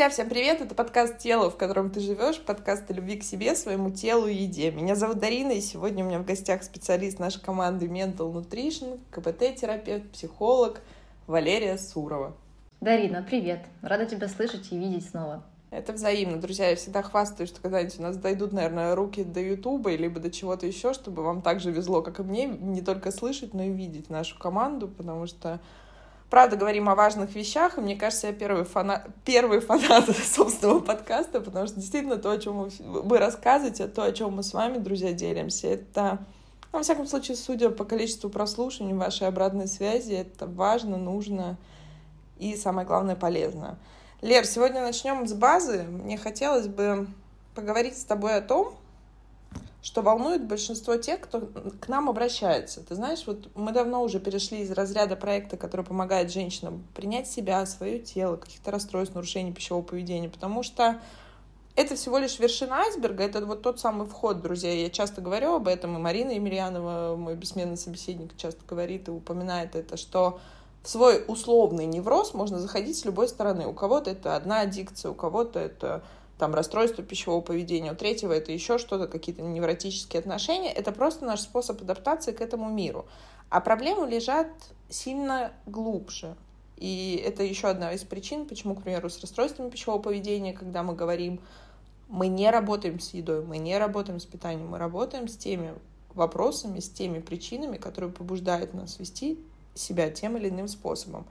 Друзья, всем привет! Это подкаст «Тело, в котором ты живешь», подкаст о любви к себе, своему телу и еде. Меня зовут Дарина, и сегодня у меня в гостях специалист нашей команды Mental Nutrition, КПТ-терапевт, психолог Валерия Сурова. Дарина, привет! Рада тебя слышать и видеть снова. Это взаимно, друзья. Я всегда хвастаюсь, что когда-нибудь у нас дойдут, наверное, руки до Ютуба, либо до чего-то еще, чтобы вам так же везло, как и мне, не только слышать, но и видеть нашу команду, потому что правда говорим о важных вещах, и мне кажется, я первый фанат, первый фанат собственного подкаста, потому что действительно то, о чем вы рассказываете, то, о чем мы с вами, друзья, делимся, это, ну, во всяком случае, судя по количеству прослушиваний, вашей обратной связи, это важно, нужно и, самое главное, полезно. Лер, сегодня начнем с базы. Мне хотелось бы поговорить с тобой о том, что волнует большинство тех, кто к нам обращается. Ты знаешь, вот мы давно уже перешли из разряда проекта, который помогает женщинам принять себя, свое тело, каких-то расстройств, нарушений пищевого поведения, потому что это всего лишь вершина айсберга, это вот тот самый вход, друзья. Я часто говорю об этом, и Марина Емельянова, мой бессменный собеседник, часто говорит и упоминает это, что в свой условный невроз можно заходить с любой стороны. У кого-то это одна аддикция, у кого-то это там расстройство пищевого поведения, у третьего это еще что-то, какие-то невротические отношения. Это просто наш способ адаптации к этому миру. А проблемы лежат сильно глубже. И это еще одна из причин, почему, к примеру, с расстройствами пищевого поведения, когда мы говорим, мы не работаем с едой, мы не работаем с питанием, мы работаем с теми вопросами, с теми причинами, которые побуждают нас вести себя тем или иным способом.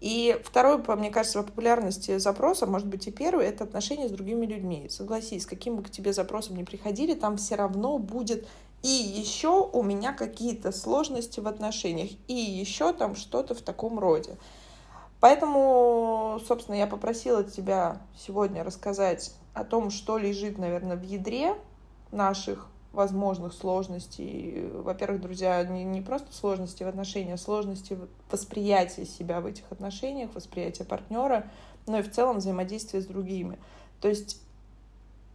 И второй, мне кажется, по популярности запроса, может быть и первый, это отношения с другими людьми. Согласись, каким бы к тебе запросом ни приходили, там все равно будет и еще у меня какие-то сложности в отношениях, и еще там что-то в таком роде. Поэтому, собственно, я попросила тебя сегодня рассказать о том, что лежит, наверное, в ядре наших возможных сложностей. Во-первых, друзья, не, не просто сложности в отношениях, а сложности восприятия себя в этих отношениях, восприятия партнера, но и в целом взаимодействия с другими. То есть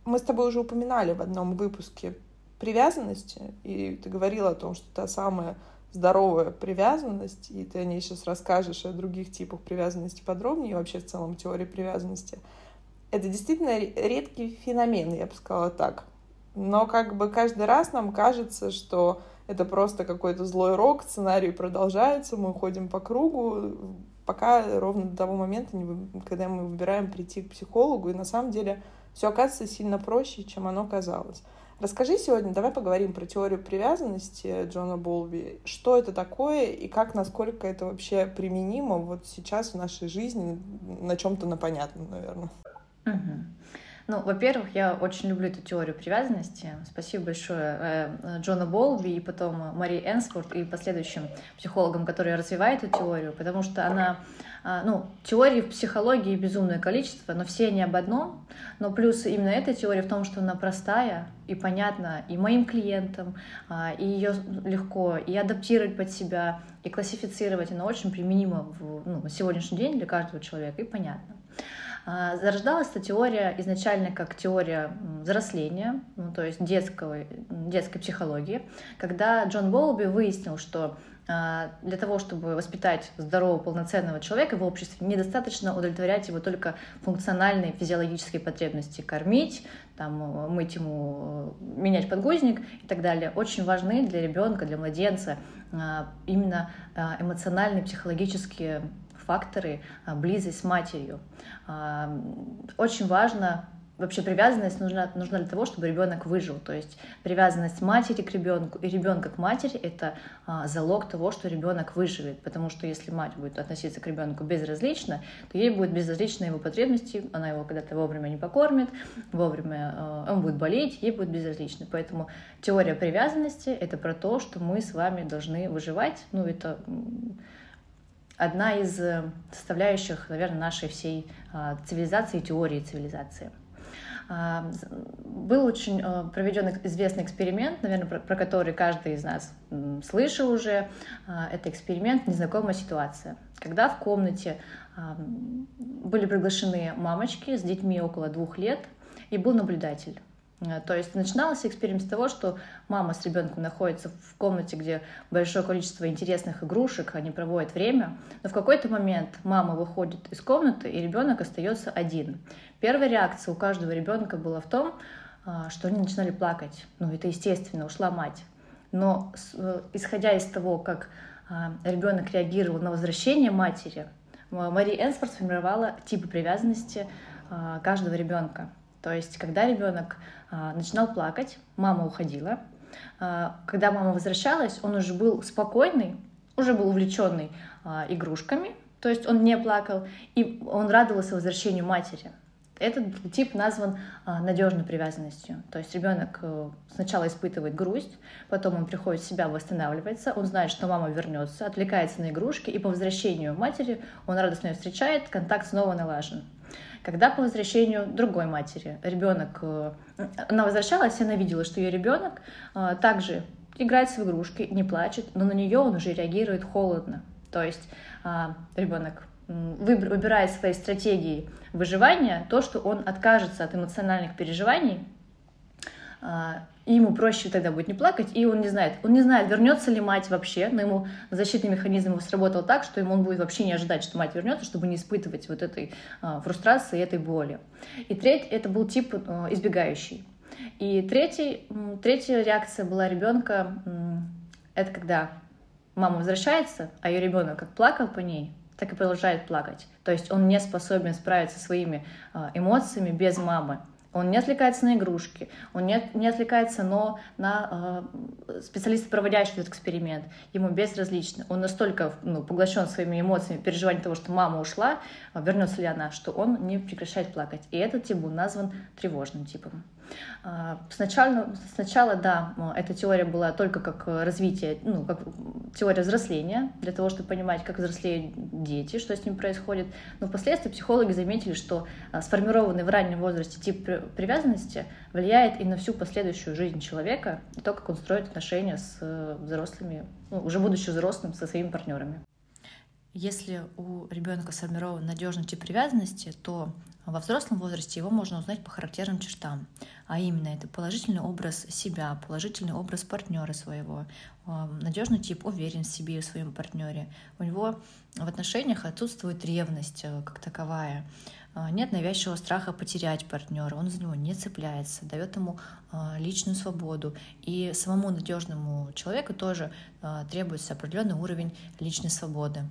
мы с тобой уже упоминали в одном выпуске привязанности, и ты говорила о том, что та самая здоровая привязанность, и ты о ней сейчас расскажешь, о других типах привязанности подробнее, и вообще в целом теории привязанности. Это действительно редкий феномен, я бы сказала так. Но как бы каждый раз нам кажется, что это просто какой-то злой рок, сценарий продолжается, мы ходим по кругу, пока ровно до того момента, когда мы выбираем прийти к психологу, и на самом деле все оказывается сильно проще, чем оно казалось. Расскажи сегодня, давай поговорим про теорию привязанности Джона Болби. Что это такое и как, насколько это вообще применимо вот сейчас в нашей жизни на чем-то на понятном, наверное. Угу. Ну, во-первых, я очень люблю эту теорию привязанности. Спасибо большое э, Джона Болби и потом Мари Энсфорд и последующим психологам, которые развивают эту теорию, потому что она э, ну, теорий в психологии безумное количество, но все они об одном. Но плюс именно эта теория в том, что она простая и понятна и моим клиентам, э, и ее легко и адаптировать под себя, и классифицировать. Она очень применима в, ну, на сегодняшний день для каждого человека и понятна. А, зарождалась эта теория изначально как теория взросления, ну, то есть детского, детской психологии, когда Джон Болби выяснил, что а, для того, чтобы воспитать здорового, полноценного человека в обществе, недостаточно удовлетворять его только функциональные физиологические потребности, кормить, там, мыть ему, менять подгузник и так далее. Очень важны для ребенка, для младенца а, именно эмоциональные, психологические факторы, а, близость с матерью. А, очень важно вообще привязанность нужна, нужна для того, чтобы ребенок выжил. То есть привязанность матери к ребенку и ребенка к матери это а, залог того, что ребенок выживет. Потому что если мать будет относиться к ребенку безразлично, то ей будет безразличны его потребности, она его когда-то вовремя не покормит, вовремя он будет болеть, ей будет безразлично. Поэтому теория привязанности это про то, что мы с вами должны выживать. Ну, это одна из э, составляющих, наверное, нашей всей а, цивилизации, теории цивилизации. А, был очень э, проведен известный эксперимент, наверное, про, который каждый из нас слышал уже. А, это эксперимент «Незнакомая ситуация». Когда в комнате были приглашены мамочки с детьми около двух лет, и был наблюдатель. Э, то есть начинался эксперимент с того, что мама с ребенком находится в комнате, где большое количество интересных игрушек, они проводят время, но в какой-то момент мама выходит из комнаты, и ребенок остается один. Первая реакция у каждого ребенка была в том, э, что они начинали плакать. Ну, это естественно, ушла мать. Но э, исходя из того, как ребенок реагировал на возвращение матери, Мари Энсфорд сформировала типы привязанности каждого ребенка. То есть, когда ребенок а, начинал плакать, мама уходила. А, когда мама возвращалась, он уже был спокойный, уже был увлеченный а, игрушками, то есть он не плакал, и он радовался возвращению матери. Этот тип назван надежной привязанностью. То есть ребенок э, сначала испытывает грусть, потом он приходит в себя, восстанавливается, он знает, что мама вернется, отвлекается на игрушки, и по возвращению матери он радостно ее встречает, контакт снова налажен. Когда по возвращению другой матери ребенок, э, она возвращалась, и она видела, что ее ребенок э, также играет в игрушки, не плачет, но на нее он уже реагирует холодно. То есть э, ребенок выбирает своей стратегией выживания то, что он откажется от эмоциональных переживаний и ему проще тогда будет не плакать, и он не знает, он не знает, вернется ли мать вообще, но ему защитный механизм его сработал так, что ему он будет вообще не ожидать, что мать вернется, чтобы не испытывать вот этой а, фрустрации этой боли. И третий, это был тип а, избегающий. И третий, третья реакция была ребенка, это когда мама возвращается, а ее ребенок как плакал по ней, так и продолжает плакать. То есть он не способен справиться со своими а, эмоциями без мамы. Он не отвлекается на игрушки, он не, не отвлекается но на э, специалиста, проводящего этот эксперимент. Ему безразлично. Он настолько ну, поглощен своими эмоциями, переживанием того, что мама ушла, вернется ли она, что он не прекращает плакать. И этот тип был назван тревожным типом. А, сначала, сначала, да, эта теория была только как развитие, ну, как теория взросления, для того, чтобы понимать, как взрослеют дети, что с ними происходит. Но впоследствии психологи заметили, что а, сформированный в раннем возрасте тип привязанности влияет и на всю последующую жизнь человека, и то, как он строит отношения с э, взрослыми, ну, уже будучи взрослым, со своими партнерами. Если у ребенка сформирован надежный тип привязанности, то во взрослом возрасте его можно узнать по характерным чертам, а именно это положительный образ себя, положительный образ партнера своего, а, надежный тип уверен в себе и в своем партнере. У него в отношениях отсутствует ревность э, как таковая, а, нет навязчивого страха потерять партнера, он за него не цепляется, дает ему а, личную свободу. И самому надежному человеку тоже требуется определенный уровень личной свободы.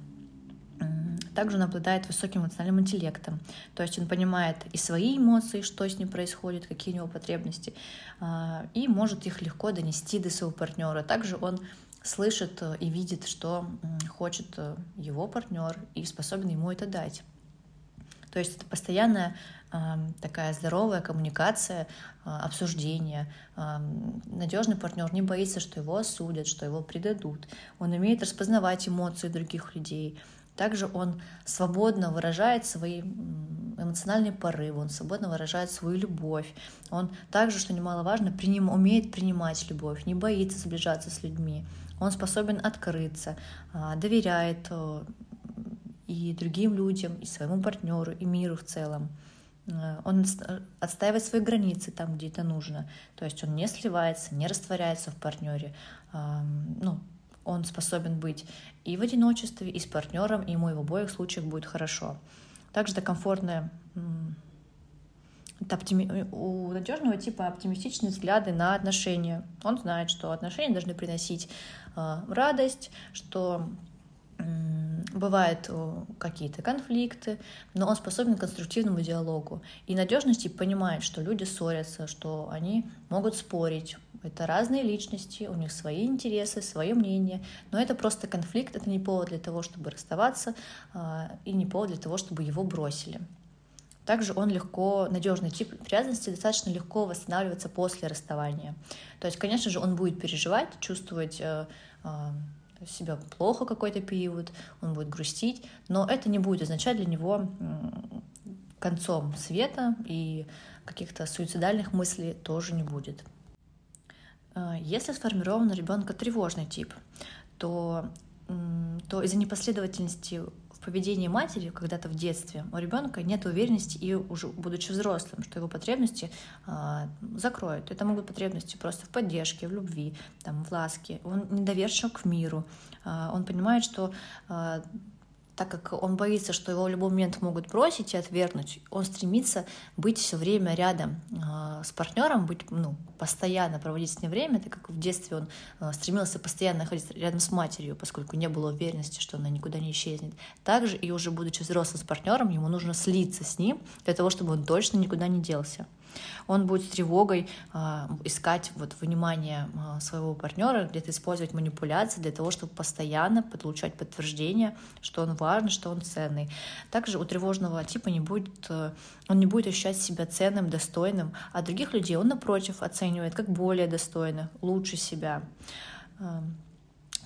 Также он обладает высоким эмоциональным интеллектом, то есть он понимает и свои эмоции, что с ним происходит, какие у него потребности, а, и может их легко донести до своего партнера. Также он слышит э, и видит, что хочет э, его партнер и способен ему это дать. То есть это постоянная такая здоровая коммуникация, а, обсуждение. Надежный партнер не боится, что его осудят, что его предадут. Он умеет распознавать эмоции других людей. Также он свободно выражает свои эмоциональные порывы, он свободно выражает свою любовь. Он также, что немаловажно, приним, умеет принимать любовь, не боится сближаться с людьми. Он способен открыться, а, доверяет э, и другим людям, и своему партнеру, и миру в целом. Э, он отстаивает свои границы там, где это нужно. То есть он не сливается, не растворяется в партнере. Ну, он способен быть и в одиночестве, и с партнером, и ему и в обоих случаях будет хорошо. Также это комфортное это оптими... у надежного типа оптимистичные взгляды на отношения. Он знает, что отношения должны приносить э, радость, что бывают э, какие-то конфликты, но он способен к конструктивному диалогу. И надежности понимает, что люди ссорятся, что они могут спорить. Это разные личности, у них свои интересы, свое мнение, но это просто конфликт, это не повод для того, чтобы расставаться, а, и не повод для того, чтобы его бросили. Также он легко, надежный тип привязанности достаточно легко восстанавливается после расставания. То есть, конечно же, он будет переживать, чувствовать э, э, себя плохо какой-то период, он будет грустить, но это не будет означать для него концом света и каких-то суицидальных мыслей тоже не будет. А, если сформирован у ребенка тревожный тип, то, то из-за непоследовательности в поведении матери когда-то в детстве у ребенка нет уверенности и уже будучи взрослым, что его потребности э, закроют. Это могут потребности просто в поддержке, в любви, там, в ласке. Он недоверчив к миру. Э, он понимает, что э, так как он боится, что его в любой момент могут бросить и отвергнуть, он стремится быть все время рядом э, с партнером, быть, ну, постоянно проводить с ним время, так как в детстве он э, стремился постоянно находиться рядом с матерью, поскольку не было уверенности, что она никуда не исчезнет. Также и уже будучи взрослым с партнером, ему нужно слиться с ним для того, чтобы он точно никуда не делся. Он будет с тревогой э, искать вот внимание э, своего партнера, где-то использовать манипуляции для того, чтобы постоянно получать подтверждение, что он важный, что он ценный. Также у тревожного типа не будет, э, он не будет ощущать себя ценным, достойным, а других людей он, напротив, оценивает как более достойных, лучше себя.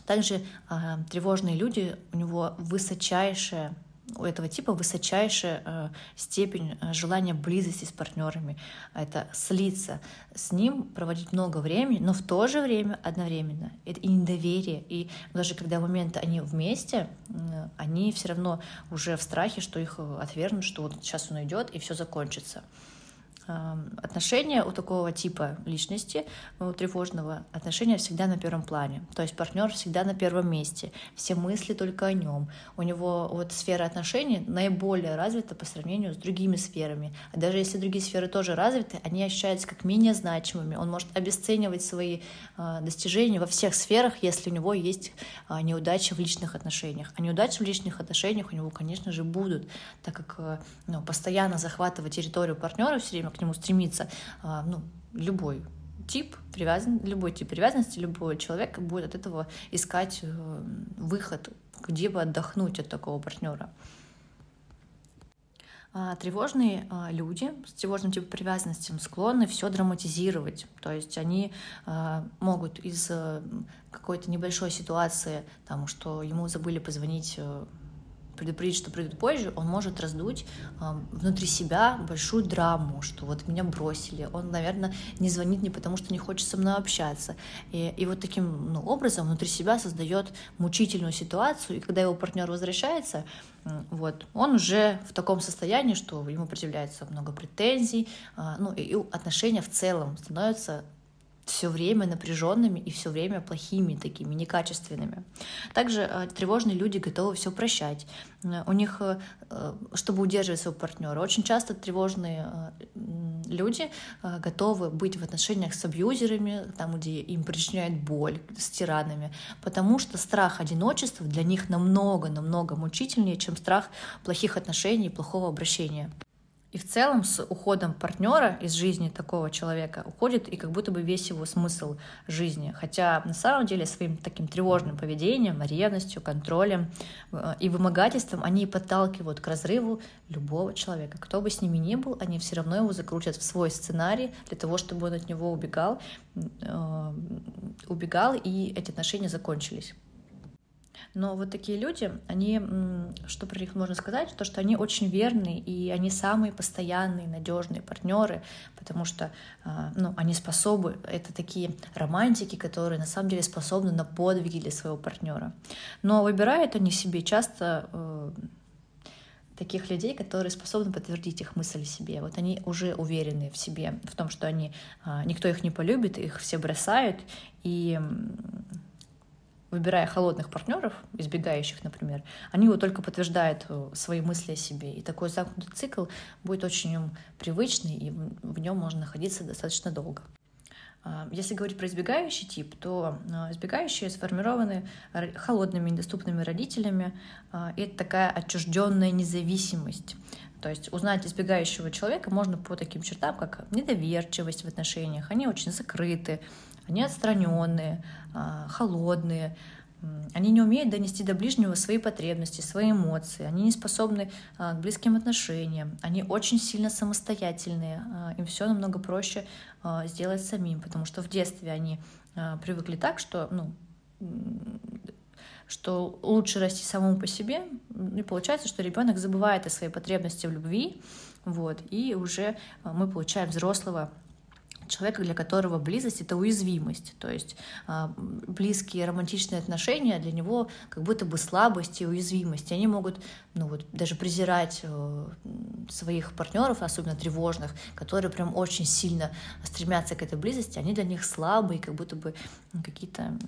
Также э, тревожные люди, у него высочайшая у этого типа высочайшая э, степень э, желания близости с партнерами. Это слиться с ним, проводить много времени, но в то же время одновременно. Это и недоверие. И даже когда моменты они вместе, э, они все равно уже в страхе, что их отвергнут, что вот сейчас он уйдет и все закончится отношения у такого типа личности, у тревожного, отношения всегда на первом плане. То есть партнер всегда на первом месте, все мысли только о нем. У него вот сфера отношений наиболее развита по сравнению с другими сферами. А даже если другие сферы тоже развиты, они ощущаются как менее значимыми. Он может обесценивать свои э, достижения во всех сферах, если у него есть э, неудачи в личных отношениях. А неудачи в личных отношениях у него, конечно же, будут, так как э, ну, постоянно захватывать территорию партнера все время к нему стремится, а, ну, любой тип привязан, любой тип привязанности, любой человек будет от этого искать э, выход, где бы отдохнуть от такого партнера. А, тревожные а, люди с тревожным типом привязанности склонны все драматизировать. То есть они могут из э, какой-то небольшой ситуации, там, что ему забыли позвонить э, предупредить, что придут позже, он может раздуть э, внутри себя большую драму, что вот меня бросили. Он, наверное, не звонит не потому, что не хочет со мной общаться. И, и вот таким ну, образом внутри себя создает мучительную ситуацию, и когда его партнер возвращается, вот, он уже в таком состоянии, что ему предъявляется много претензий, э, ну и, и отношения в целом становятся все время напряженными и все время плохими такими, некачественными. Также э, тревожные люди готовы все прощать. Э, у них, э, чтобы удерживать своего партнера, очень часто тревожные люди готовы быть в отношениях с абьюзерами, там, где им причиняют боль, с тиранами, потому что страх одиночества для них намного-намного мучительнее, чем страх плохих отношений и плохого обращения. И в целом с уходом партнера из жизни такого человека уходит и как будто бы весь его смысл жизни. Хотя на самом деле своим таким тревожным поведением, ревностью, контролем э, и вымогательством они подталкивают к разрыву любого человека. Кто бы с ними ни был, они все равно его закрутят в свой сценарий для того, чтобы он от него убегал, э, убегал и эти отношения закончились. Но вот такие люди, они, что про них можно сказать, то, что они очень верные, и они самые постоянные, надежные партнеры, потому что а, ну, они способны, это такие романтики, которые на самом деле способны на подвиги для своего партнера. Но выбирают они себе часто э, таких людей, которые способны подтвердить их мысль себе. Вот они уже уверены в себе, в том, что они, а, никто их не полюбит, их все бросают, и выбирая холодных партнеров, избегающих, например, они вот только подтверждают э, свои мысли о себе. И такой замкнутый цикл будет очень привычный, и в нем можно находиться достаточно долго. А, если говорить про избегающий тип, то а, избегающие сформированы холодными, недоступными родителями. А, и это такая отчужденная независимость. То есть узнать избегающего человека можно по таким чертам, как недоверчивость в отношениях. Они очень закрыты, они отстраненные, а, холодные, они не умеют донести до ближнего свои потребности, свои эмоции, они не способны а, к близким отношениям, они очень сильно самостоятельные, а, им все намного проще сделать самим, потому что в детстве они привыкли так, что, ну, что лучше расти самому по себе, и получается, что ребенок забывает о своей потребности в любви, вот, и уже мы получаем взрослого человека, для которого близость — это уязвимость. То есть а, близкие романтичные отношения для него как будто бы слабость и уязвимость. Они могут ну, вот, даже презирать э, своих партнеров, особенно тревожных, которые прям очень сильно стремятся к этой близости. Они для них слабые, как будто бы какие-то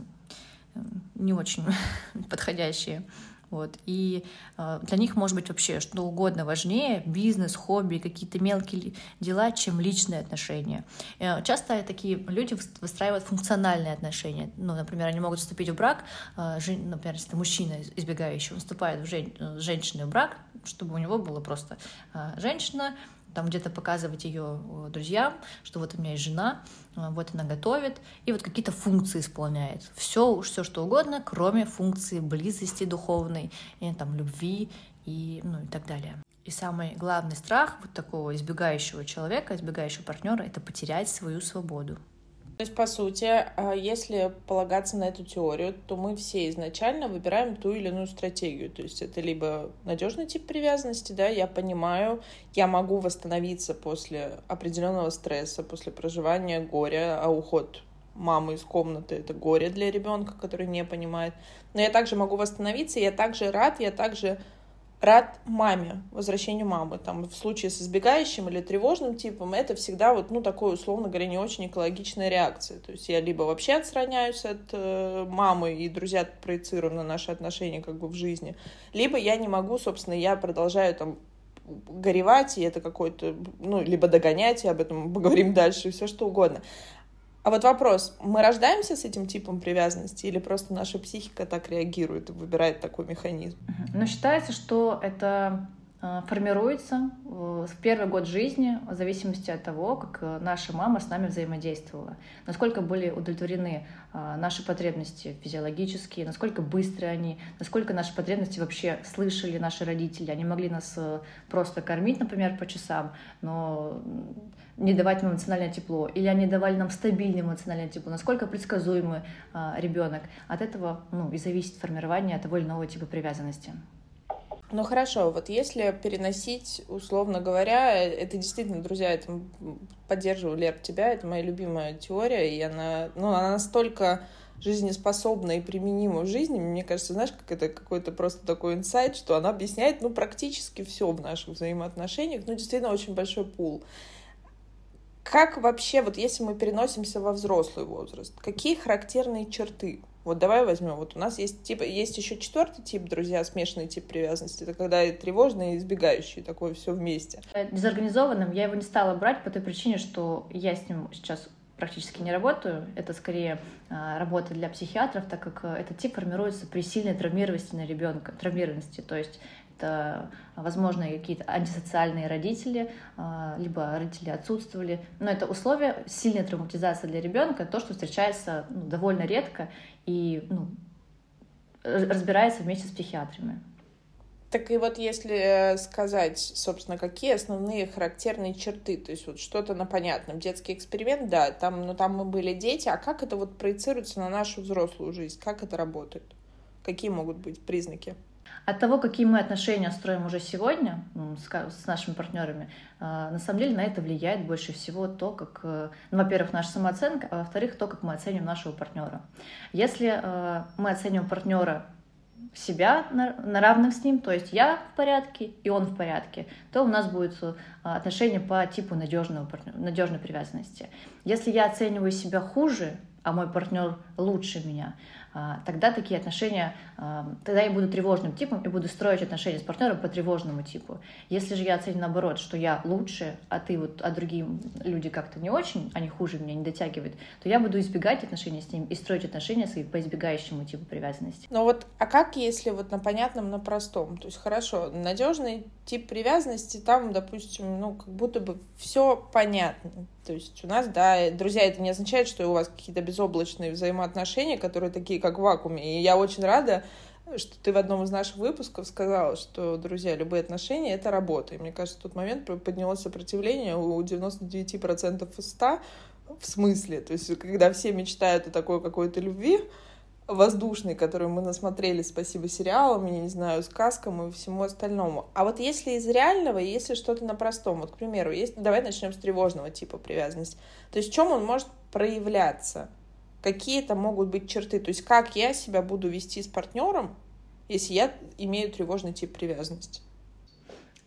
не очень подходящие. Вот. И э, для них может быть вообще что угодно важнее, бизнес, хобби, какие-то мелкие дела, чем личные отношения. Э, часто такие люди выстраивают функциональные отношения. Ну, например, они могут вступить в брак, э, жен, например, если это мужчина избегающий, он вступает в жен, э, женщиной в брак, чтобы у него было просто э, женщина, там где-то показывать ее э, друзьям, что вот у меня есть жена, э, вот она готовит, и вот какие-то функции исполняет. Все, все что угодно, кроме функции близости духовной, и, там, любви и, ну, и так далее. И самый главный страх вот такого избегающего человека, избегающего партнера, это потерять свою свободу. То есть, по сути, а, если полагаться на эту теорию, то мы все изначально выбираем ту или иную стратегию. То есть это либо надежный тип привязанности, да, я понимаю, я могу восстановиться после определенного стресса, после проживания горя, а уход мамы из комнаты это горе для ребенка, который не понимает. Но я также могу восстановиться, я также рад, я также рад маме, возвращению мамы. Там, в случае с избегающим или тревожным типом, это всегда вот, ну, такое, условно говоря, не очень экологичная реакция. То есть я либо вообще отстраняюсь от э, мамы, и друзья проецируют на наши отношения как бы в жизни, либо я не могу, собственно, я продолжаю там горевать, и это какой-то, ну, либо догонять, и об этом поговорим дальше, все что угодно. А вот вопрос, мы рождаемся с этим типом привязанности или просто наша психика так реагирует и выбирает такой механизм? Ну, считается, что это э, формируется в первый год жизни в зависимости от того, как э, наша мама с нами взаимодействовала, насколько были удовлетворены э, наши потребности физиологические, насколько быстрые они, насколько наши потребности вообще слышали наши родители. Они могли нас просто кормить, например, по часам, но не давать им эмоциональное тепло, или они давали нам стабильное эмоциональное тепло, насколько предсказуемый а, ребенок. От этого ну, и зависит формирование того или иного типа привязанности. Ну хорошо, вот если переносить, условно говоря, это действительно, друзья, это поддерживаю, Лер, тебя, это моя любимая теория, и она, ну, она настолько жизнеспособна и применима в жизни, мне кажется, знаешь, как это какой-то просто такой инсайт, что она объясняет, ну, практически все в наших взаимоотношениях, ну, действительно, очень большой пул. Как вообще, вот если мы переносимся во взрослый возраст, какие характерные черты? Вот давай возьмем. Вот у нас есть типа есть еще четвертый тип, друзья, смешанный тип привязанности. Это когда и тревожный, и избегающий, такое все вместе. Э, дезорганизованным я его не стала брать по той причине, что я с ним сейчас практически не работаю. Это скорее а, работа для психиатров, так как э, этот тип формируется при сильной травмированности на ребенка, травмированности. То есть это, возможно, какие-то антисоциальные родители, а, либо родители отсутствовали. Но это условие сильной травматизации для ребенка, то, что встречается ну, довольно редко и ну, разбирается вместе с психиатрами. Так и вот если сказать, собственно, какие основные характерные черты, то есть вот что-то на понятном, детский эксперимент, да, там, ну, там мы были дети, а как это вот проецируется на нашу взрослую жизнь, как это работает? Какие могут быть признаки? От того, какие мы отношения строим уже сегодня с нашими партнерами, а, на самом деле на это влияет больше всего то, как, э, ну, во-первых, наша самооценка, а во-вторых, то, как мы оценим нашего партнера. Если э, мы оценим партнера себя на, на равных с ним, то есть я в порядке и он в порядке, то у нас будет э, отношение по типу надежного, надежной привязанности. Если я оцениваю себя хуже, а мой партнер лучше меня, тогда такие отношения, а, тогда я буду тревожным типом и буду строить отношения с партнером по тревожному типу. Если же я оценю наоборот, что я лучше, а ты вот, а другие люди как-то не очень, они хуже меня не дотягивают, то я буду избегать отношений с ним и строить отношения свои по избегающему типу привязанности. Ну вот, а как если вот на понятном, на простом? То есть хорошо, надежный тип привязанности, там, допустим, ну как будто бы все понятно. То есть у нас, да, друзья, это не означает, что у вас какие-то безоблачные взаимоотношения, которые такие, как в вакууме. И я очень рада, что ты в одном из наших выпусков сказала, что, друзья, любые отношения — это работа. И мне кажется, в тот момент поднялось сопротивление у 99% из 100 в смысле. То есть когда все мечтают о такой какой-то любви, воздушный, который мы насмотрели, спасибо сериалам, я не знаю, сказкам и всему остальному. А вот если из реального, если что-то на простом, вот, к примеру, есть, давай начнем с тревожного типа привязанности. То есть в чем он может проявляться? Какие это могут быть черты? То есть как я себя буду вести с партнером, если я имею тревожный тип привязанности?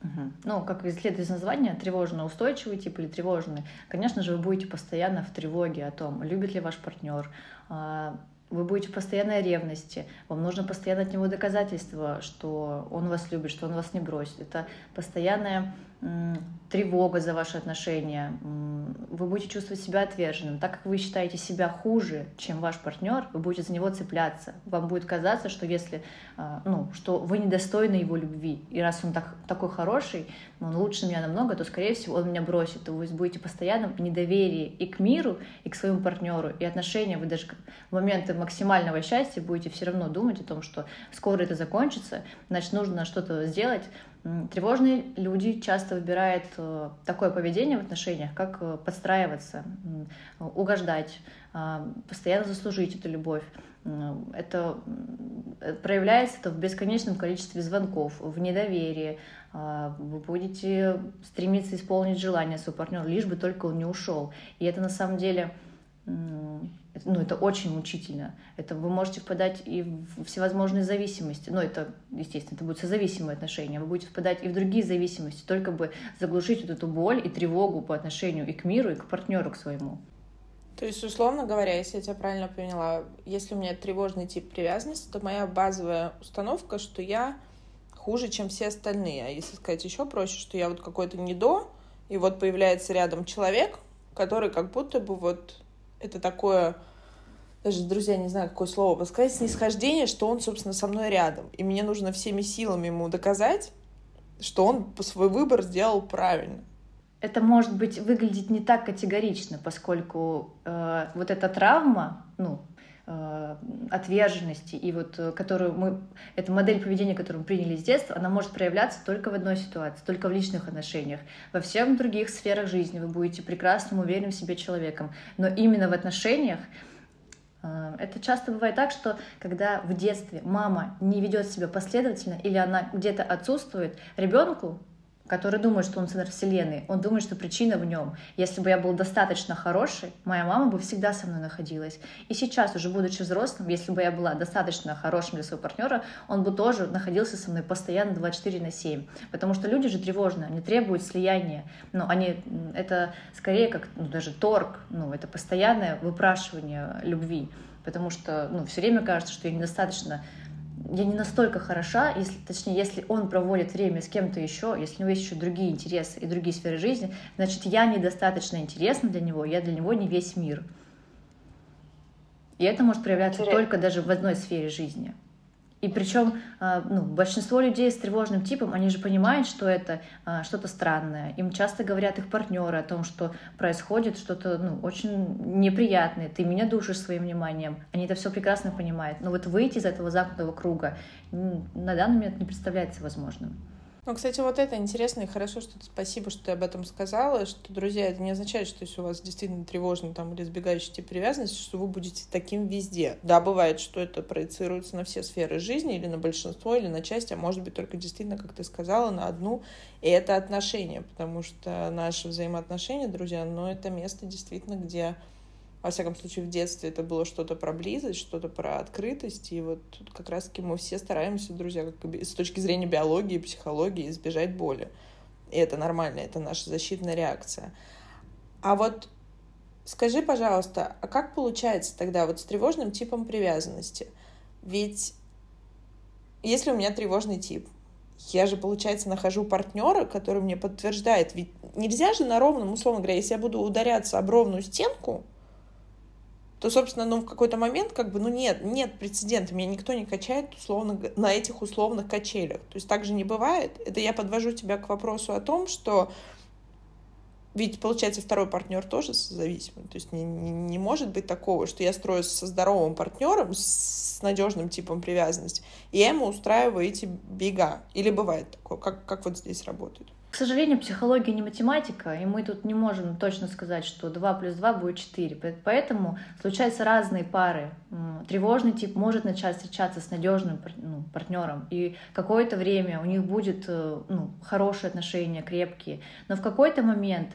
Угу. Ну, как следует из названия, тревожно-устойчивый тип или тревожный, конечно же, вы будете постоянно в тревоге о том, любит ли ваш партнер, а, вы будете в постоянной ревности, вам нужно постоянно от него доказательство, что он вас любит, что он вас не бросит. Это постоянная тревога за ваши отношения, вы будете чувствовать себя отверженным. Так как вы считаете себя хуже, чем ваш партнер, вы будете за него цепляться. Вам будет казаться, что если, а, ну, что вы недостойны его любви, и раз он так, такой хороший, он лучше меня намного, то, скорее всего, он меня бросит. И вы будете постоянно в недоверии и к миру, и к своему партнеру, и отношения. Вы даже в моменты максимального счастья будете все равно думать о том, что скоро это закончится, значит, нужно что-то сделать, Тревожные люди часто выбирают э, такое поведение в отношениях, как э, подстраиваться, угождать, а, постоянно заслужить эту любовь. Это э, проявляется это в бесконечном количестве звонков, в недоверии. Вы будете стремиться исполнить желание своего партнера, лишь бы только он не ушел. И это на самом деле ну, это очень мучительно. Это вы можете впадать и в всевозможные зависимости. Ну, это, естественно, это будут созависимые отношения. Вы будете впадать и в другие зависимости, только бы заглушить вот эту боль и тревогу по отношению и к миру, и к партнеру, к своему. То есть, условно говоря, если я тебя правильно поняла, если у меня тревожный тип привязанности, то моя базовая установка, что я хуже, чем все остальные. А если сказать еще проще, что я вот какой-то не до, и вот появляется рядом человек, который как будто бы вот это такое даже, друзья, не знаю, какое слово подсказать, снисхождение, что он, собственно, со мной рядом. И мне нужно всеми силами ему доказать, что он свой выбор сделал правильно. Это может быть выглядеть не так категорично, поскольку э, вот эта травма, ну, отверженности и вот э, которую мы, эта модель поведения, которую мы приняли с детства, она может проявляться только в одной ситуации, только в личных отношениях. Во всех других сферах жизни вы будете прекрасным, уверенным в себе человеком, но именно в отношениях а, это часто бывает так, что когда в детстве мама не ведет себя последовательно или она где-то отсутствует, ребенку который думает, что он центр вселенной, он думает, что причина в нем. Если бы я был достаточно хороший, моя мама бы всегда со мной находилась. И сейчас, уже будучи взрослым, если бы я была достаточно хорошим для своего партнера, он бы тоже находился со мной постоянно 24 на 7. Потому что люди же тревожные, они требуют слияния. Но они, это скорее как ну, даже торг, ну, это постоянное выпрашивание любви. Потому что ну, все время кажется, что я недостаточно я не настолько хороша, если, точнее, если он проводит время с кем-то еще, если у него есть еще другие интересы и другие сферы жизни, значит, я недостаточно интересна для него, я для него не весь мир. И это может проявляться Интересно. только даже в одной сфере жизни. И причем а, ну, большинство людей с тревожным типом, они же понимают, что это а, что-то странное. Им часто говорят их партнеры о том, что происходит что-то ну, очень неприятное, ты меня душишь своим вниманием. Они это все прекрасно понимают. Но вот выйти из этого замкнутого круга на данный момент не представляется возможным. Ну, кстати, вот это интересно и хорошо, что ты, спасибо, что ты об этом сказала, что, друзья, это не означает, что если у вас действительно тревожный там или избегающий тип привязанности, что вы будете таким везде. Да, бывает, что это проецируется на все сферы жизни или на большинство, или на часть, а может быть только действительно, как ты сказала, на одну, и это отношения, потому что наши взаимоотношения, друзья, ну, это место действительно, где во всяком случае, в детстве это было что-то про близость, что-то про открытость, и вот тут как раз-таки мы все стараемся, друзья, как с точки зрения биологии, психологии, избежать боли. И это нормально, это наша защитная реакция. А вот скажи, пожалуйста, а как получается тогда вот с тревожным типом привязанности? Ведь если у меня тревожный тип, я же, получается, нахожу партнера, который мне подтверждает. Ведь нельзя же на ровном, условно говоря, если я буду ударяться об ровную стенку, то, собственно, ну, в какой-то момент, как бы, ну, нет, нет прецедента, меня никто не качает, условно, на этих условных качелях. То есть так же не бывает. Это я подвожу тебя к вопросу о том, что ведь, получается, второй партнер тоже зависимый. То есть не, не, не может быть такого, что я строю со здоровым партнером, с надежным типом привязанности, и я ему устраиваю эти бега. Или бывает такое? Как, как вот здесь работает? К сожалению, психология не математика, и мы тут не можем точно сказать, что 2 плюс 2 будет 4. Поэтому случаются разные пары. Тревожный тип может начать встречаться с надежным ну, партнером, и какое-то время у них будет э, ну, хорошие отношения, крепкие. Но в какой-то момент,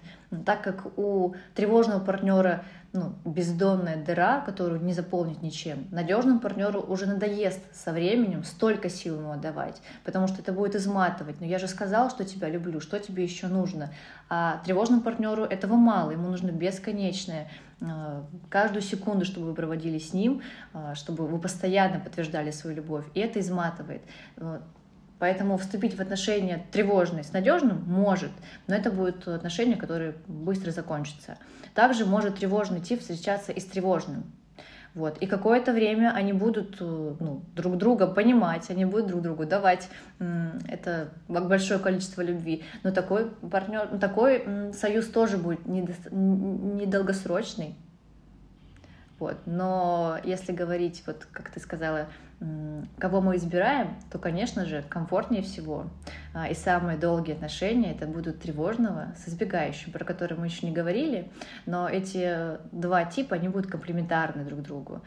так как у тревожного партнера ну, бездонная дыра, которую не заполнить ничем. Надежному партнеру уже надоест со временем столько сил ему отдавать, потому что это будет изматывать. Но я же сказал, что тебя люблю, что тебе еще нужно. А тревожному партнеру этого мало, ему нужно бесконечное э, каждую секунду, чтобы вы проводили с ним, э, чтобы вы постоянно подтверждали свою любовь, и это изматывает. Поэтому вступить в отношения тревожные с надежным может, но это будут отношения, которые быстро закончатся. Также может тревожный тип встречаться и с тревожным. Вот. И какое-то время они будут э, ну, друг друга понимать, они будут друг другу давать это большое количество любви. Но такой партнер, такой союз тоже будет недолгосрочный. Вот. Но если говорить, вот как ты сказала, кого мы избираем, то, конечно же, комфортнее всего. А, и самые долгие отношения это будут тревожного с избегающим, про который мы еще не говорили, но эти два типа, они будут комплементарны друг другу.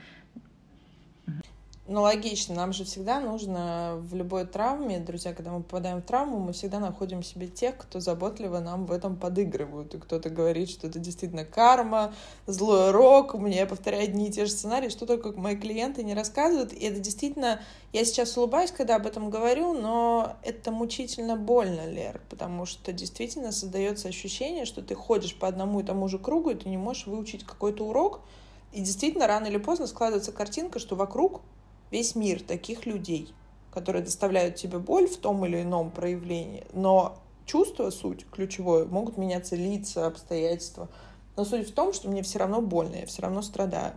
Ну, логично, нам же всегда нужно в любой травме, друзья, когда мы попадаем в травму, мы всегда находим себе тех, кто заботливо нам в этом подыгрывают. И кто-то говорит, что это действительно карма, злой рок, у меня я повторяю одни и те же сценарии, что только мои клиенты не рассказывают. И это действительно, я сейчас улыбаюсь, когда об этом говорю, но это мучительно больно, Лер, потому что действительно создается ощущение, что ты ходишь по одному и тому же кругу, и ты не можешь выучить какой-то урок, и действительно, рано или поздно складывается картинка, что вокруг весь мир таких людей, которые доставляют тебе боль в том или ином проявлении, но чувства, суть ключевое, могут меняться лица, обстоятельства. Но суть в том, что мне все равно больно, я все равно страдаю.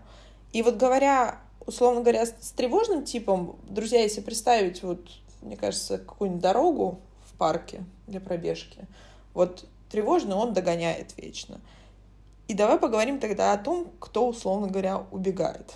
И вот говоря, условно говоря, с тревожным типом, друзья, если представить, вот, мне кажется, какую-нибудь дорогу в парке для пробежки, вот тревожный он догоняет вечно. И давай поговорим тогда о том, кто, условно говоря, убегает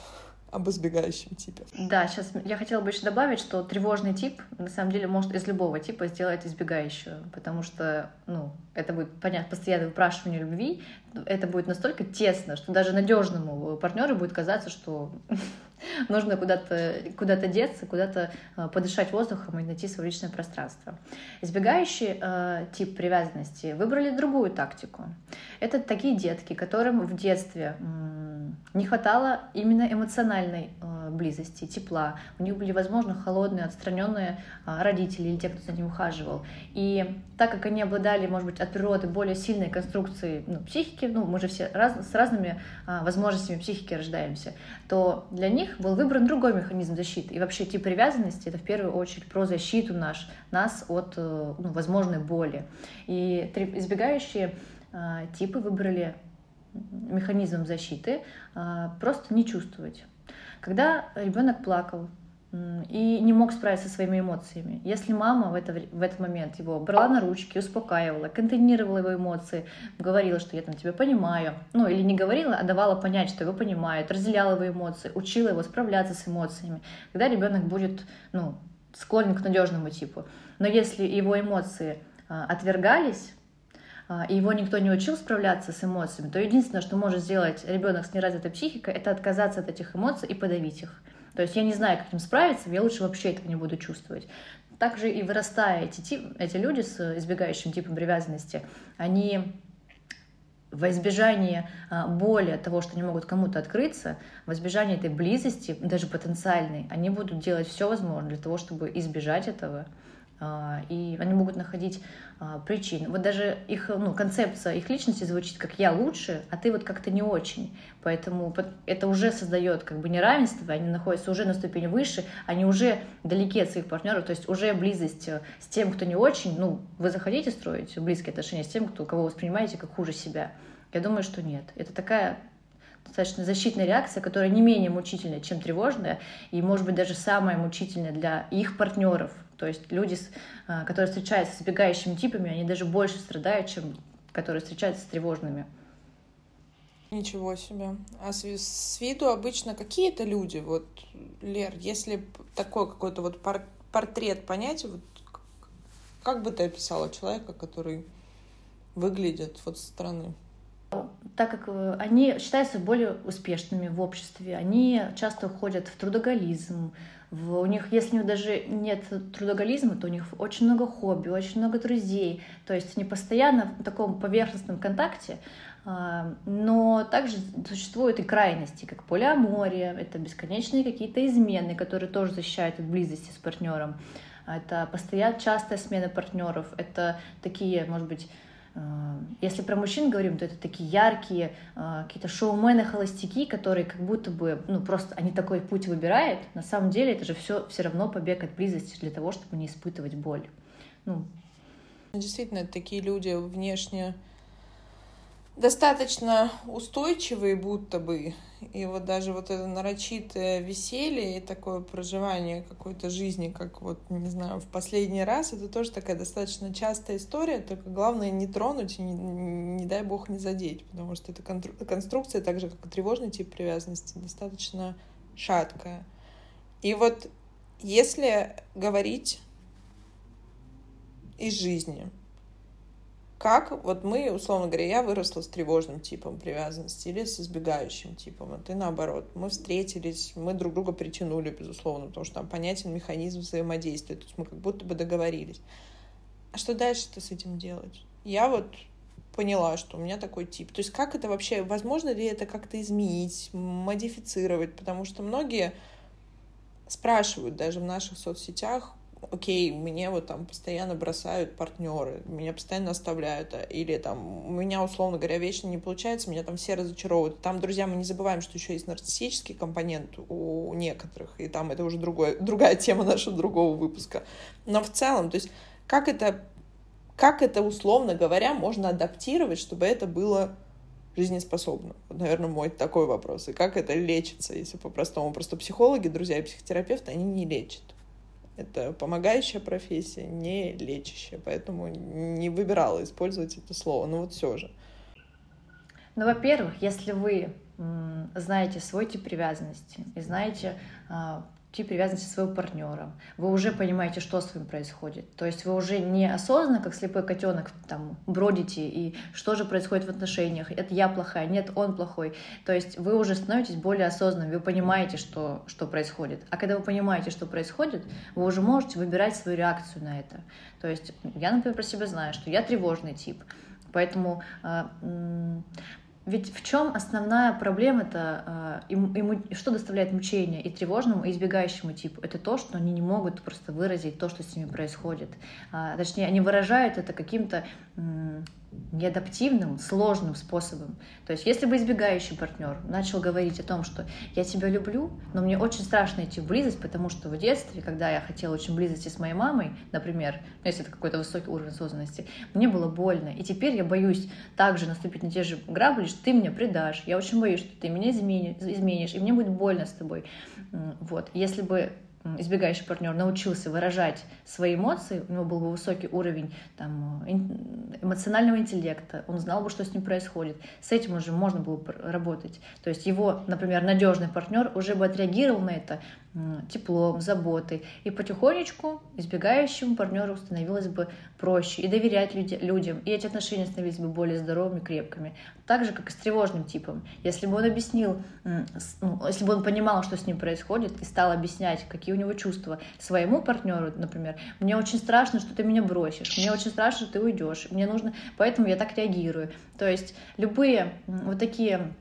об избегающем типе. Да, сейчас я хотела бы еще добавить, что тревожный тип на самом деле может из любого типа сделать избегающую, потому что, ну, это будет, понятно, постоянное выпрашивание любви, это будет настолько тесно, что даже надежному партнеру будет казаться, что нужно куда-то куда деться, куда-то э, подышать воздухом и найти свое личное пространство. Избегающий э, тип привязанности выбрали другую тактику. Это такие детки, которым в детстве не хватало именно эмоциональной э, близости, тепла. У них были, возможно, холодные, отстраненные э, родители или те, кто за ним ухаживал. И так как они обладали, может быть, от природы более сильной конструкцией ну, психики, ну, мы же все раз, с разными э, возможностями психики рождаемся, то для них был выбран другой механизм защиты. И вообще тип привязанности — это в первую очередь про защиту наш, нас от ну, возможной боли. И избегающие типы выбрали механизм защиты а, просто не чувствовать. Когда ребенок плакал и не мог справиться со своими эмоциями, если мама в, это, в этот момент его брала на ручки, успокаивала, контейнировала его эмоции, говорила, что я там тебя понимаю, ну или не говорила, а давала понять, что его понимают, разделяла его эмоции, учила его справляться с эмоциями, тогда ребенок будет ну, склонен к надежному типу. Но если его эмоции а, отвергались, и его никто не учил справляться с эмоциями, то единственное, что может сделать ребенок с неразвитой психикой, это отказаться от этих эмоций и подавить их. То есть я не знаю, как им справиться, я лучше вообще этого не буду чувствовать. Также и вырастая эти, тип, эти люди с избегающим типом привязанности, они во избежание а, боли от того, что они могут кому-то открыться, во избежание этой близости, даже потенциальной, они будут делать все возможное для того, чтобы избежать этого. А, и они могут находить а, причины. Вот даже их ну, концепция их личности звучит как «я лучше», а ты вот как-то не очень. Поэтому это уже создает как бы неравенство, они находятся уже на ступени выше, они уже далеки от своих партнеров, то есть уже близость э, с тем, кто не очень, ну, вы захотите строить близкие отношения с тем, кто, кого воспринимаете как хуже себя? Я думаю, что нет. Это такая достаточно защитная реакция, которая не менее мучительная, чем тревожная, и, может быть, даже самая мучительная для их партнеров, то есть люди, а, которые встречаются с избегающими типами, они даже больше страдают, чем которые встречаются с тревожными. Ничего себе. А с, с виду обычно какие это люди? Вот, Лер, если такой какой-то вот пор портрет понять, вот как бы ты описала человека, который выглядит вот со стороны? Так как э, они считаются более успешными в обществе, они часто уходят в трудоголизм, у них, если у них даже нет трудоголизма, то у них очень много хобби, очень много друзей. То есть они постоянно в таком поверхностном контакте, а, но также существуют и крайности, как полиамория, это бесконечные какие-то измены, которые тоже защищают от близости с партнером. Это постоянно частая смена партнеров, это такие, может быть, если про мужчин говорим, то это такие яркие а, какие-то шоумены, холостяки, которые как будто бы, ну просто они такой путь выбирают. На самом деле это же все все равно побег от близости для того, чтобы не испытывать боль. Ну. Действительно, такие люди внешне достаточно устойчивые будто бы. И вот даже вот это нарочитое веселье и такое проживание какой-то жизни, как вот, не знаю, в последний раз, это тоже такая достаточно частая история, только главное не тронуть и не, не дай бог не задеть, потому что эта конструкция, так же как и тревожный тип привязанности, достаточно шаткая. И вот если говорить из жизни, как вот мы, условно говоря, я выросла с тревожным типом привязанности или с избегающим типом, а ты наоборот. Мы встретились, мы друг друга притянули, безусловно, потому что там понятен механизм взаимодействия, то есть мы как будто бы договорились. А что дальше-то с этим делать? Я вот поняла, что у меня такой тип. То есть как это вообще, возможно ли это как-то изменить, модифицировать? Потому что многие спрашивают даже в наших соцсетях, окей, мне вот там постоянно бросают партнеры, меня постоянно оставляют, а, или там у меня, условно говоря, вечно не получается, меня там все разочаровывают. Там, друзья, мы не забываем, что еще есть нарциссический компонент у некоторых, и там это уже другое, другая тема нашего другого выпуска. Но в целом, то есть как это, как это, условно говоря, можно адаптировать, чтобы это было жизнеспособно? Вот, наверное, мой такой вопрос. И как это лечится, если по-простому? Просто психологи, друзья и психотерапевты, они не лечат. Это помогающая профессия, не лечащая, поэтому не выбирала использовать это слово, но вот все же. Ну, во-первых, если вы знаете свой тип привязанности и знаете, тип привязанности своего партнера. Вы уже понимаете, что с вами происходит. То есть вы уже не осознанно, как слепой котенок, там, бродите, и что же происходит в отношениях. Это я плохая, нет, он плохой. То есть вы уже становитесь более осознанным, вы понимаете, что, что происходит. А когда вы понимаете, что происходит, вы уже можете выбирать свою реакцию на это. То есть я, например, про себя знаю, что я тревожный тип. Поэтому а, ведь в чем основная проблема-то, э, что доставляет мучение и тревожному, и избегающему типу? Это то, что они не могут просто выразить то, что с ними происходит. А, точнее, они выражают это каким-то неадаптивным, сложным способом. То есть, если бы избегающий партнер начал говорить о том, что я тебя люблю, но мне очень страшно идти в близость, потому что в детстве, когда я хотела очень близости с моей мамой, например, ну, если это какой-то высокий уровень осознанности, мне было больно. И теперь я боюсь также наступить на те же грабли, что ты меня предашь. Я очень боюсь, что ты меня изменишь, и мне будет больно с тобой. Вот. Если бы избегающий партнер научился выражать свои эмоции, у него был бы высокий уровень там, эмоционального интеллекта, он знал бы, что с ним происходит. С этим уже можно было бы работать. То есть его, например, надежный партнер уже бы отреагировал на это теплом, заботой. И потихонечку избегающему партнеру становилось бы проще и доверять люди, людям, и эти отношения становились бы более здоровыми, крепкими. Так же, как и с тревожным типом. Если бы он объяснил, ну, если бы он понимал, что с ним происходит, и стал объяснять, какие у него чувства своему партнеру, например, мне очень страшно, что ты меня бросишь, мне очень страшно, что ты уйдешь, мне нужно, поэтому я так реагирую. То есть любые вот такие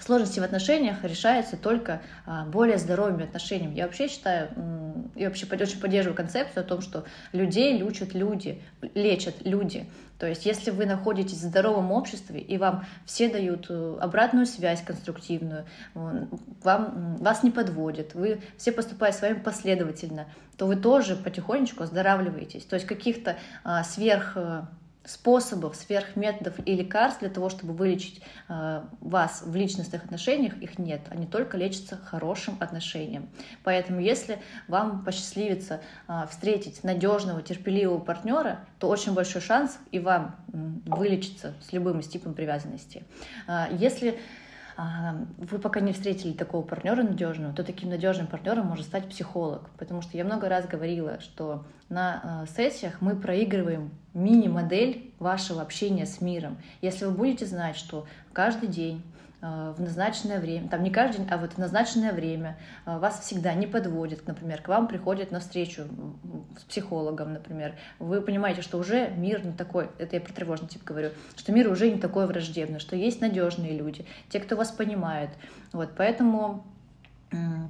сложности в отношениях решаются только а, более здоровыми отношениями. Я вообще считаю, я вообще очень поддерживаю концепцию о том, что людей лечат люди, лечат люди. То есть, если вы находитесь в здоровом обществе, и вам все дают э, обратную связь конструктивную, вам, вас не подводят, вы все поступают с вами последовательно, то вы тоже потихонечку оздоравливаетесь. То есть, каких-то а, сверх э, способов, сверхметодов и лекарств для того, чтобы вылечить э, вас в личностных отношениях, их нет. Они только лечатся хорошим отношением. Поэтому, если вам посчастливится э, встретить надежного, терпеливого партнера, то очень большой шанс и вам э, вылечиться с любым из типом привязанности. Э, если вы пока не встретили такого партнера надежного, то таким надежным партнером может стать психолог. Потому что я много раз говорила, что на э, сессиях мы проигрываем мини-модель вашего общения с миром. Если вы будете знать, что каждый день в назначенное время, там не каждый день, а вот в назначенное время э, вас всегда не подводят, например, к вам приходят на встречу с психологом, например, вы понимаете, что уже мир не такой, это я про тревожный тип говорю, что мир уже не такой враждебный, что есть надежные люди, те, кто вас понимает, вот, поэтому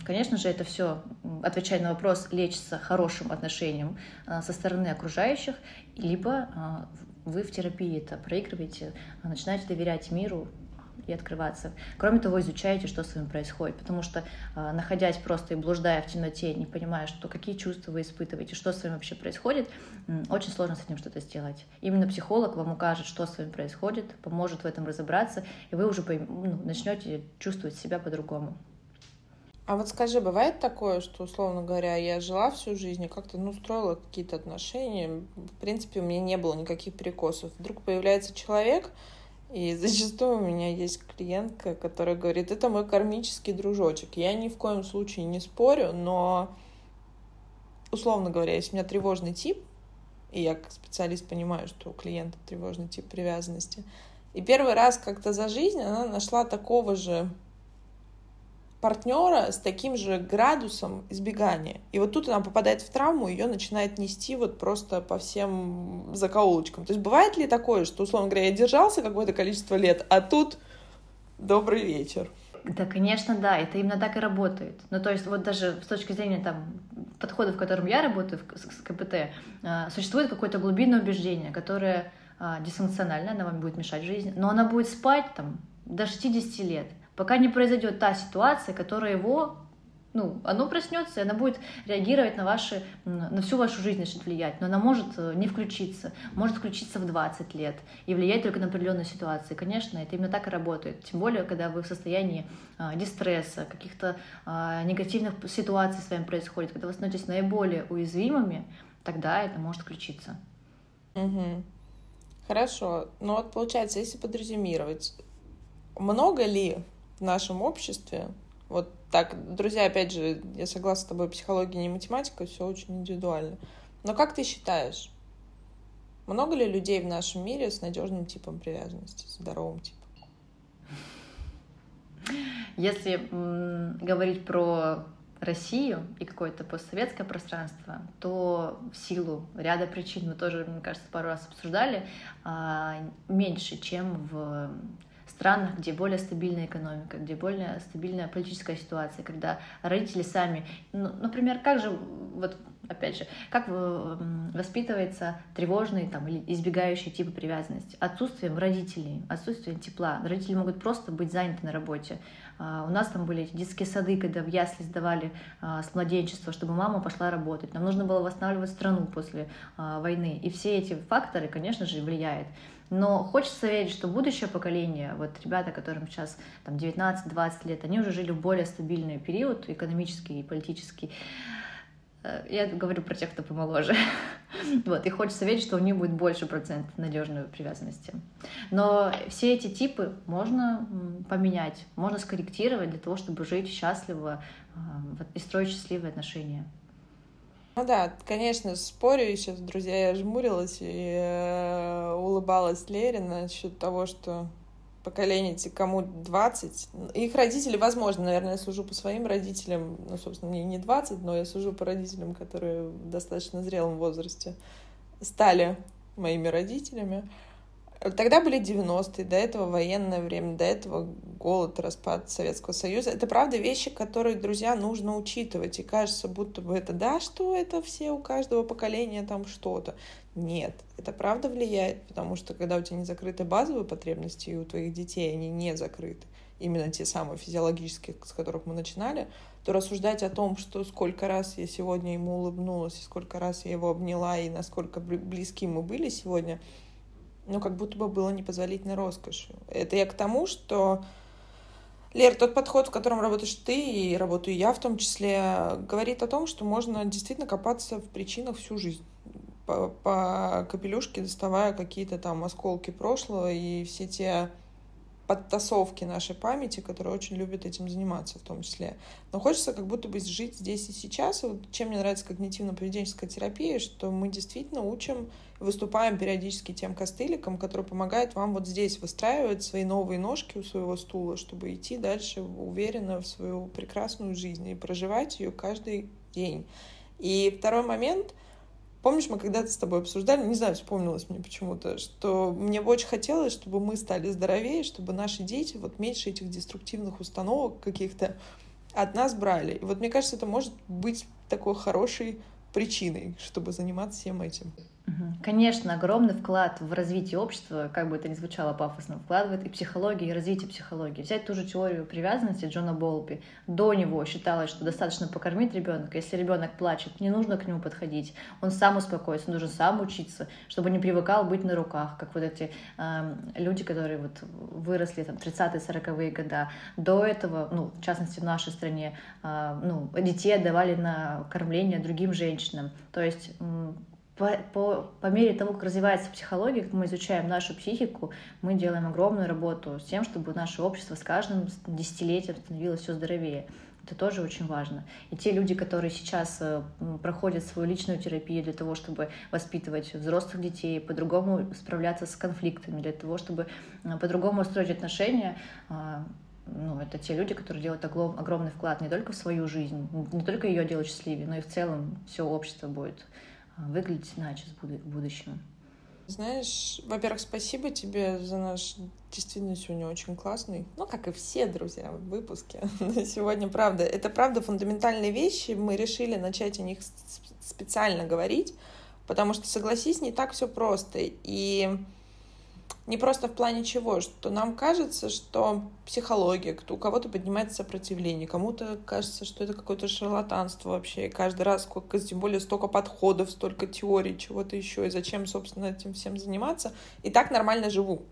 Конечно же, это все, отвечая на вопрос, лечится хорошим отношением э, со стороны окружающих, либо вы в терапии это проигрываете, начинаете доверять миру, и открываться. Кроме того, изучайте, что с вами происходит, потому что, а, находясь просто и блуждая в темноте, не понимая, что какие чувства вы испытываете, что с вами вообще происходит, очень сложно с этим что-то сделать. Именно психолог вам укажет, что с вами происходит, поможет в этом разобраться, и вы уже ну, начнете чувствовать себя по-другому. А вот скажи, бывает такое, что, условно говоря, я жила всю жизнь и как-то, ну, строила какие-то отношения, в принципе, у меня не было никаких перекосов. Вдруг появляется человек, и зачастую у меня есть клиентка, которая говорит, это мой кармический дружочек. Я ни в коем случае не спорю, но, условно говоря, если у меня тревожный тип, и я как специалист понимаю, что у клиента тревожный тип привязанности, и первый раз как-то за жизнь она нашла такого же партнера с таким же градусом избегания. И вот тут она попадает в травму, ее начинает нести вот просто по всем закоулочкам. То есть бывает ли такое, что, условно говоря, я держался какое-то количество лет, а тут добрый вечер? Да, конечно, да, это именно так и работает. Ну, то есть вот даже с точки зрения там подхода, в котором я работаю, с, КПТ, э, существует какое-то глубинное убеждение, которое э, дисфункционально, оно вам будет мешать жизни, но она будет спать там до 60 лет пока не произойдет та ситуация, которая его ну, оно проснется, и оно будет реагировать на, ваши, на всю вашу жизнь, начнет влиять. Но она может э, не включиться, может включиться в 20 лет и влиять только на определенные ситуации. Конечно, это именно так и работает. Тем более, когда вы в состоянии а, дистресса, каких-то а, негативных ситуаций с вами происходит, когда вы становитесь наиболее уязвимыми, тогда это может включиться. Угу. Хорошо. Ну вот получается, если подразумировать, много ли в нашем обществе. Вот так, друзья, опять же, я согласна с тобой, психология не математика, все очень индивидуально. Но как ты считаешь, много ли людей в нашем мире с надежным типом привязанности, здоровым типом? Если говорить про Россию и какое-то постсоветское пространство, то в силу ряда причин, мы тоже, мне кажется, пару раз обсуждали, а, меньше, чем в странах, где более стабильная экономика, где более стабильная политическая ситуация, когда родители сами, ну, например, как же, вот опять же, как воспитывается тревожный там, или избегающий типа привязанности? Отсутствием родителей, отсутствием тепла. Родители могут просто быть заняты на работе. А, у нас там были эти детские сады, когда в ясли сдавали а, с младенчества, чтобы мама пошла работать. Нам нужно было восстанавливать страну после а, войны. И все эти факторы, конечно же, влияют. Но хочется верить, что будущее поколение, вот ребята, которым сейчас там 19-20 лет, они уже жили в более стабильный период, экономический и политический. Э, я говорю про тех, кто помоложе. вот, и хочется верить, что у них будет больше процент надежной привязанности. Но все эти типы можно поменять, можно скорректировать для того, чтобы жить счастливо э, и строить счастливые отношения. Ну да, конечно, спорю еще, друзья, я жмурилась и э, улыбалась Лере насчет того, что поколение кому 20. Их родители, возможно, наверное, я сужу по своим родителям, ну, собственно, мне не 20, но я сужу по родителям, которые в достаточно зрелом возрасте стали моими родителями. Тогда были 90-е, до этого военное время, до этого голод, распад Советского Союза. Это, правда, вещи, которые, друзья, нужно учитывать. И кажется, будто бы это, да, что это все у каждого поколения там что-то. Нет, это правда влияет, потому что когда у тебя не закрыты базовые потребности, и у твоих детей они не закрыты, именно те самые физиологические, с которых мы начинали, то рассуждать о том, что сколько раз я сегодня ему улыбнулась, и сколько раз я его обняла, и насколько близки мы были сегодня — ну, как будто бы было непозволительной роскошью. Это я к тому, что Лер, тот подход, в котором работаешь ты и работаю я в том числе, говорит о том, что можно действительно копаться в причинах всю жизнь. По, по капелюшке доставая какие-то там осколки прошлого и все те подтасовки нашей памяти, которые очень любят этим заниматься в том числе. Но хочется как будто бы жить здесь и сейчас. И вот чем мне нравится когнитивно-поведенческая терапия, что мы действительно учим, выступаем периодически тем костыликом, который помогает вам вот здесь выстраивать свои новые ножки у своего стула, чтобы идти дальше уверенно в свою прекрасную жизнь и проживать ее каждый день. И второй момент — Помнишь, мы когда-то с тобой обсуждали, не знаю, вспомнилось мне почему-то, что мне бы очень хотелось, чтобы мы стали здоровее, чтобы наши дети вот меньше этих деструктивных установок каких-то от нас брали. И вот мне кажется, это может быть такой хорошей причиной, чтобы заниматься всем этим. Конечно, огромный вклад в развитие общества, как бы это ни звучало пафосно, вкладывает и психология, и развитие психологии. Взять ту же теорию привязанности Джона Болби. До него считалось, что достаточно покормить ребенка. Если ребенок плачет, не нужно к нему подходить. Он сам успокоится, он должен сам учиться, чтобы не привыкал быть на руках, как вот эти э, люди, которые вот выросли там 30-е, 40-е года. До этого, ну, в частности, в нашей стране, э, ну, детей отдавали на кормление другим женщинам. То есть по, по, по мере того, как развивается психология, как мы изучаем нашу психику, мы делаем огромную работу с тем, чтобы наше общество с каждым десятилетием становилось все здоровее. Это тоже очень важно. И те люди, которые сейчас э, проходят свою личную терапию для того, чтобы воспитывать взрослых детей, по-другому справляться с конфликтами, для того, чтобы э, по-другому строить отношения, а, ну, это те люди, которые делают огромный вклад не только в свою жизнь, не только ее делают счастливее, но и в целом все общество будет выглядеть иначе в будущем. Знаешь, во-первых, спасибо тебе за наш действительно сегодня очень классный, ну, как и все, друзья, в выпуске. сегодня, правда, это правда фундаментальные вещи. Мы решили начать о них специально говорить, потому что, согласись, не так все просто. И не просто в плане чего, что нам кажется, что психология, кто у кого-то поднимает сопротивление, кому-то кажется, что это какое-то шарлатанство вообще, и каждый раз, сколько, тем более столько подходов, столько теорий, чего-то еще, и зачем, собственно, этим всем заниматься, и так нормально живу.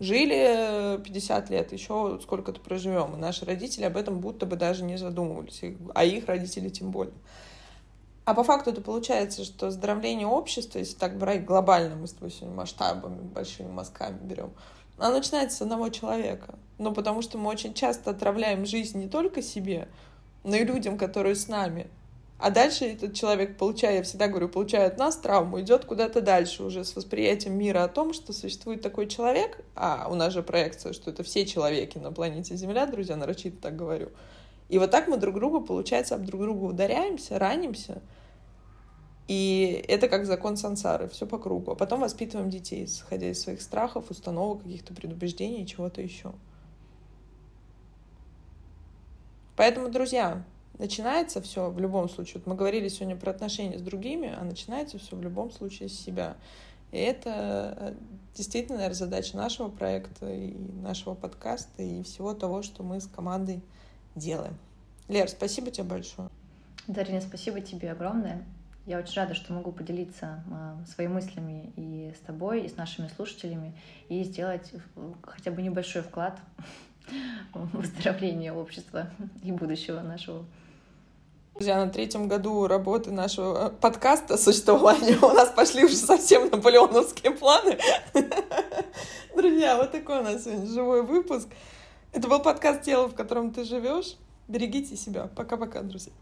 Жили 50 лет, еще сколько-то проживем, и наши родители об этом будто бы даже не задумывались, а их родители тем более. А по факту это получается, что оздоровление общества, если так брать глобально, мы с тобой масштабами, большими мазками берем, оно начинается с одного человека. Ну, потому что мы очень часто отравляем жизнь не только себе, но и людям, которые с нами. А дальше этот человек, получая, я всегда говорю, получая от нас травму, идет куда-то дальше уже с восприятием мира о том, что существует такой человек, а у нас же проекция, что это все человеки на планете Земля, друзья, нарочито так говорю. И вот так мы друг другу, получается, об друг друга ударяемся, ранимся, и это как закон сансары, все по кругу. А потом воспитываем детей, исходя из своих страхов, установок, каких-то предубеждений и чего-то еще. Поэтому, друзья, начинается все в любом случае. Вот мы говорили сегодня про отношения с другими, а начинается все в любом случае с себя. И это э, действительно, наверное, задача нашего проекта и нашего подкаста и всего того, что мы с командой делаем. Лер, спасибо тебе большое. Дарина, спасибо тебе огромное. Я очень рада, что могу поделиться а, своими мыслями и с тобой, и с нашими слушателями, и сделать хотя бы небольшой вклад в выздоровление общества и будущего нашего. Друзья, на третьем году работы нашего подкаста существования у нас пошли уже совсем наполеоновские планы. Друзья, вот такой у нас сегодня живой выпуск. Это был подкаст «Тело, в котором ты живешь». Берегите себя. Пока-пока, друзья.